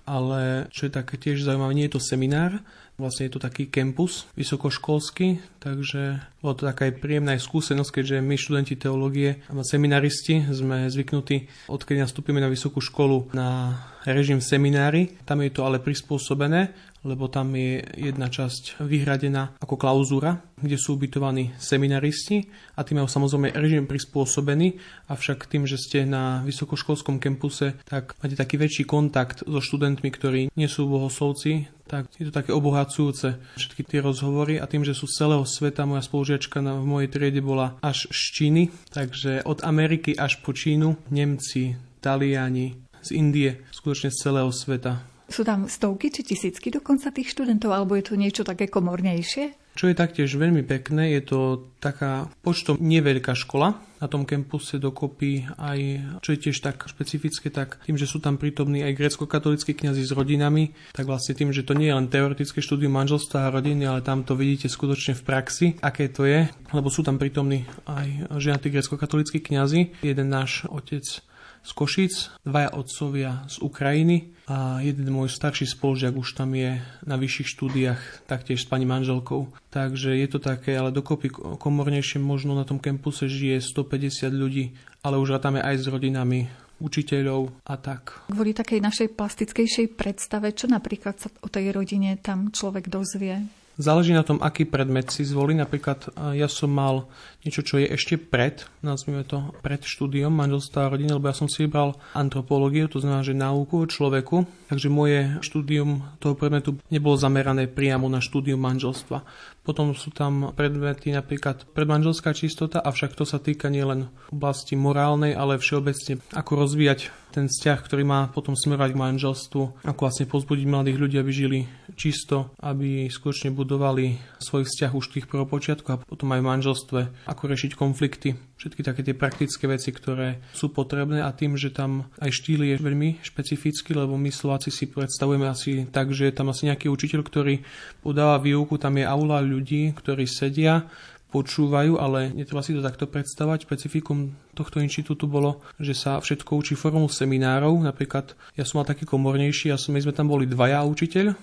ale čo je také tiež zaujímavé, nie je to seminár, vlastne je to taký kampus vysokoškolský, takže bolo to taká aj príjemná skúsenosť, keďže my študenti teológie a seminaristi sme zvyknutí, odkedy nastúpime na vysokú školu na režim seminári. Tam je to ale prispôsobené lebo tam je jedna časť vyhradená ako klauzúra, kde sú ubytovaní seminaristi a tým majú samozrejme režim prispôsobený, avšak tým, že ste na vysokoškolskom kampuse, tak máte taký väčší kontakt so študentmi, ktorí nie sú bohoslovci, tak je to také obohacujúce všetky tie rozhovory a tým, že sú z celého sveta, moja spolužiačka v mojej triede bola až z Číny, takže od Ameriky až po Čínu, Nemci, Taliani, z Indie, skutočne z celého sveta. Sú tam stovky či tisícky dokonca tých študentov, alebo je to niečo také komornejšie? Čo je taktiež veľmi pekné, je to taká počtom neveľká škola na tom kampuse dokopy aj, čo je tiež tak špecifické, tak tým, že sú tam prítomní aj grecko-katolíckí kňazi s rodinami, tak vlastne tým, že to nie je len teoretické štúdium manželstva a rodiny, ale tam to vidíte skutočne v praxi, aké to je, lebo sú tam prítomní aj ženatí grecko-katolíckí kňazi. Jeden náš otec z Košic, dvaja otcovia z Ukrajiny a jeden môj starší spolužiak už tam je na vyšších štúdiách, taktiež s pani manželkou. Takže je to také, ale dokopy komornejšie možno na tom kampuse žije 150 ľudí, ale už je aj s rodinami učiteľov a tak. Kvôli takej našej plastickejšej predstave, čo napríklad sa o tej rodine tam človek dozvie? Záleží na tom, aký predmet si zvolí. Napríklad ja som mal niečo, čo je ešte pred, nazvime to pred štúdiom manželstva a rodiny, lebo ja som si vybral antropológiu, to znamená, že náuku o človeku. Takže moje štúdium toho predmetu nebolo zamerané priamo na štúdium manželstva. Potom sú tam predmety napríklad predmanželská čistota, avšak to sa týka nielen oblasti morálnej, ale všeobecne ako rozvíjať ten vzťah, ktorý má potom smerovať k manželstvu, ako vlastne pozbudiť mladých ľudí, aby žili čisto, aby skutočne budovali svoj vzťah už tých prvopočiatkoch a potom aj v manželstve, ako rešiť konflikty, všetky také tie praktické veci, ktoré sú potrebné a tým, že tam aj štýl je veľmi špecifický, lebo my Slováci si predstavujeme asi tak, že je tam asi nejaký učiteľ, ktorý podáva výuku, tam je aula ľudí, ktorí sedia, počúvajú, ale netreba si to takto predstavať. Špecifikum tohto inštitútu bolo, že sa všetko učí formou seminárov. Napríklad ja som mal taký komornejší, ja som, my sme tam boli dvaja učiteľ,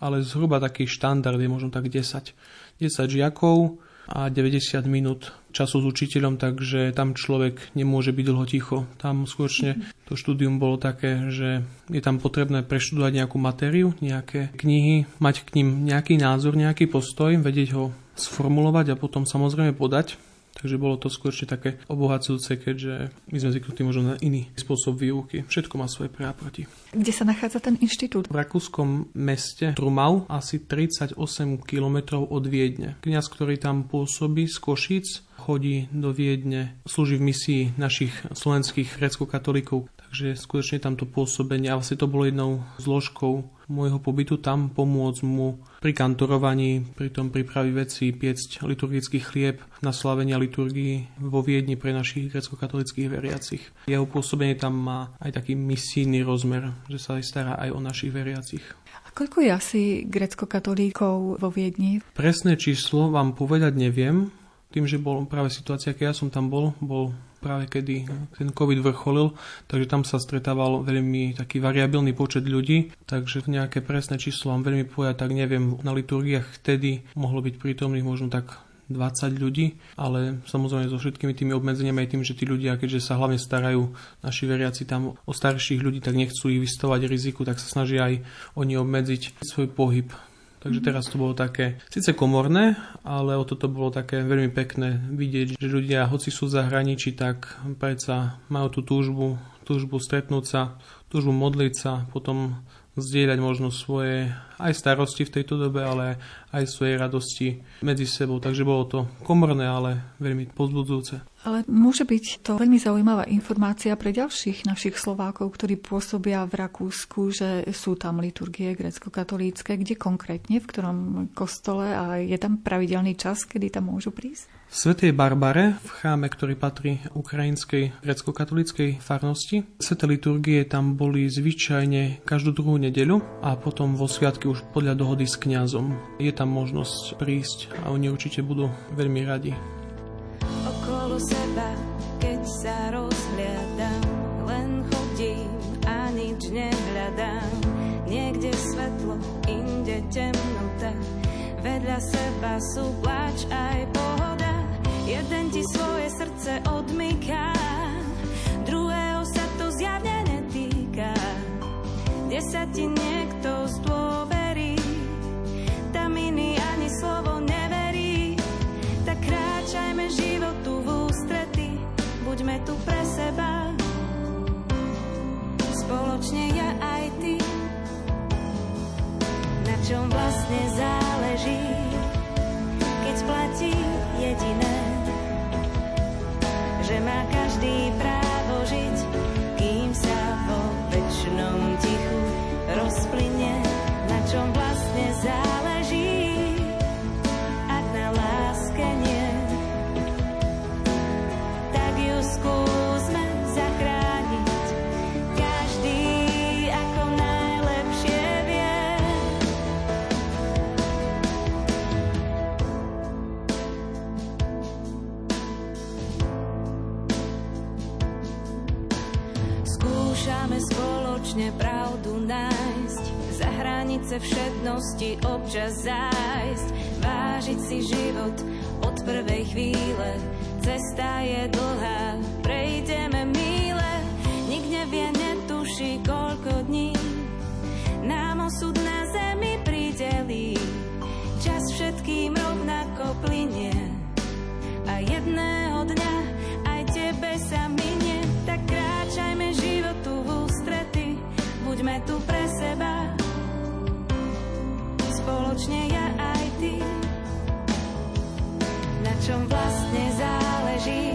ale zhruba taký štandard je možno tak 10. 10 žiakov a 90 minút času s učiteľom, takže tam človek nemôže byť dlho ticho. Tam skutočne to štúdium bolo také, že je tam potrebné preštudovať nejakú matériu, nejaké knihy, mať k ním nejaký názor, nejaký postoj, vedieť ho sformulovať a potom samozrejme podať. Takže bolo to skutočne také obohacujúce, keďže my sme zvyknutí možno na iný spôsob výuky. Všetko má svoje pre a proti. Kde sa nachádza ten inštitút? V rakúskom meste Trumau, asi 38 km od Viedne. Kňaz, ktorý tam pôsobí z Košíc, chodí do Viedne, slúži v misii našich slovenských grecko-katolíkov Takže skutočne tamto pôsobenie a vlastne to bolo jednou zložkou môjho pobytu tam pomôcť mu pri kantorovaní, pri tom pripravi veci, piecť liturgický chlieb na slavenia liturgii vo Viedni pre našich grecko-katolických veriacich. Jeho pôsobenie tam má aj taký misijný rozmer, že sa aj stará aj o našich veriacich. A koľko je asi grecko-katolíkov vo Viedni? Presné číslo vám povedať neviem, tým, že bol práve situácia, keď ja som tam bol, bol práve kedy ten COVID vrcholil, takže tam sa stretával veľmi taký variabilný počet ľudí, takže nejaké presné číslo vám veľmi povedať, tak neviem, na liturgiách vtedy mohlo byť prítomných možno tak 20 ľudí, ale samozrejme so všetkými tými obmedzeniami aj tým, že tí ľudia, keďže sa hlavne starajú naši veriaci tam o starších ľudí, tak nechcú ich vystavovať riziku, tak sa snažia aj oni obmedziť svoj pohyb Takže teraz to bolo také, síce komorné, ale o toto bolo také veľmi pekné vidieť, že ľudia, hoci sú v zahraničí, tak predsa majú tú túžbu, túžbu stretnúť sa, túžbu modliť sa, potom zdieľať možno svoje aj starosti v tejto dobe, ale aj svoje radosti medzi sebou. Takže bolo to komorné, ale veľmi pozbudzujúce. Ale môže byť to veľmi zaujímavá informácia pre ďalších našich Slovákov, ktorí pôsobia v Rakúsku, že sú tam liturgie grecko-katolícke. Kde konkrétne, v ktorom kostole a je tam pravidelný čas, kedy tam môžu prísť? V Svetej Barbare, v chráme, ktorý patrí ukrajinskej grecko-katolíckej farnosti, sveté liturgie tam boli zvyčajne každú druhú nedeľu a potom vo sviatky už podľa dohody s kňazom. Je tam možnosť prísť a oni určite budú veľmi radi okolo seba, keď sa rozhliadam, len chodím a nič nehľadám. Niekde svetlo, inde temnota, vedľa seba sú plač aj pohoda. Jeden ti svoje srdce odmyká, druhého sa to zjavne netýka. Kde sa ti niekto zdôverí, tam iný ani slovo buďme tu pre seba, spoločne ja aj ty. Na čom vlastne záleží, keď platí jediné, že má každý právo hranice všednosti občas zájsť, vážiť si život od prvej chvíle. Cesta je dlhá, prejdeme míle, nik nevie, netuší, koľko dní nám osud na zemi pridelí. Čas všetkým rovnako plinie a jedného dňa aj tebe sa minie. Tak kráčajme životu v ústrety, buďme tu pre seba, spoločne ja aj ty. Na čom vlastne záleží,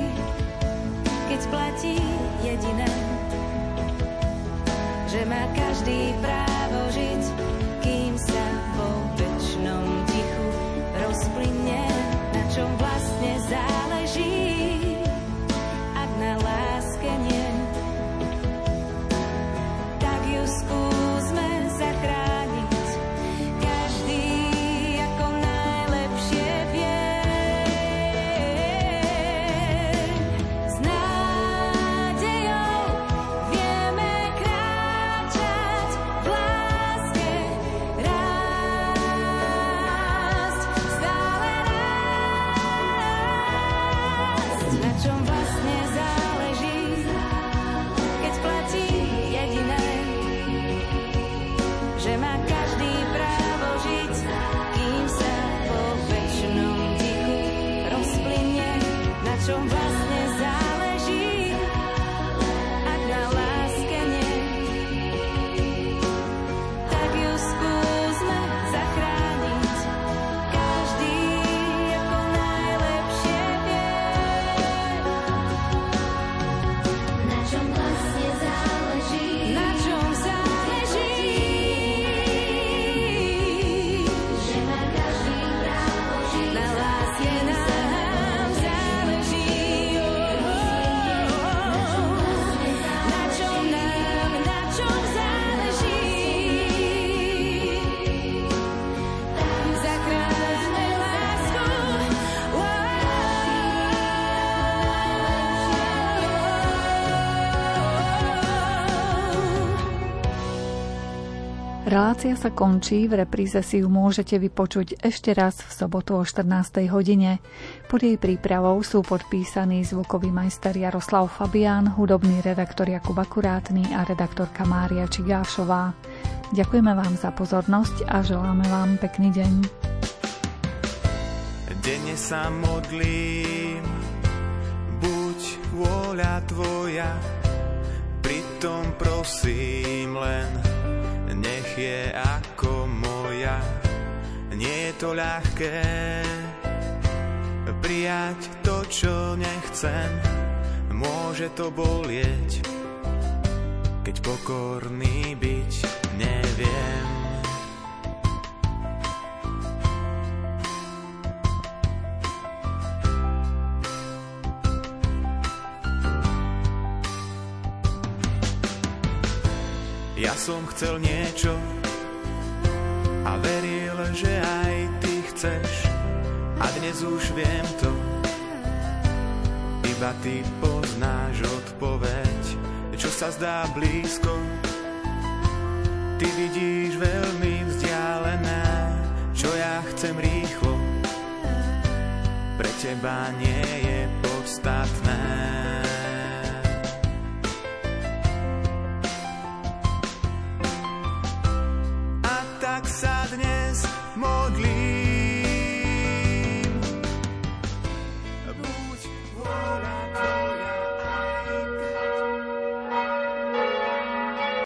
keď platí jediné, že má každý právo Relácia sa končí, v repríze si ju môžete vypočuť ešte raz v sobotu o 14. hodine. Pod jej prípravou sú podpísaní zvukový majster Jaroslav Fabián, hudobný redaktor Jakub Akurátny a redaktorka Mária Čigášová. Ďakujeme vám za pozornosť a želáme vám pekný deň. Denne sa modlím, buď vôľa tvoja, pritom prosím len, nech je ako moja. Nie je to ľahké prijať to, čo nechcem, môže to bolieť, keď pokorný byť neviem. Ja som chcel niečo a veril, že aj ty chceš. A dnes už viem to, iba ty poznáš odpoveď, čo sa zdá blízko. Ty vidíš veľmi vzdialené, čo ja chcem rýchlo. Pre teba nie je podstatné. sa dnes môj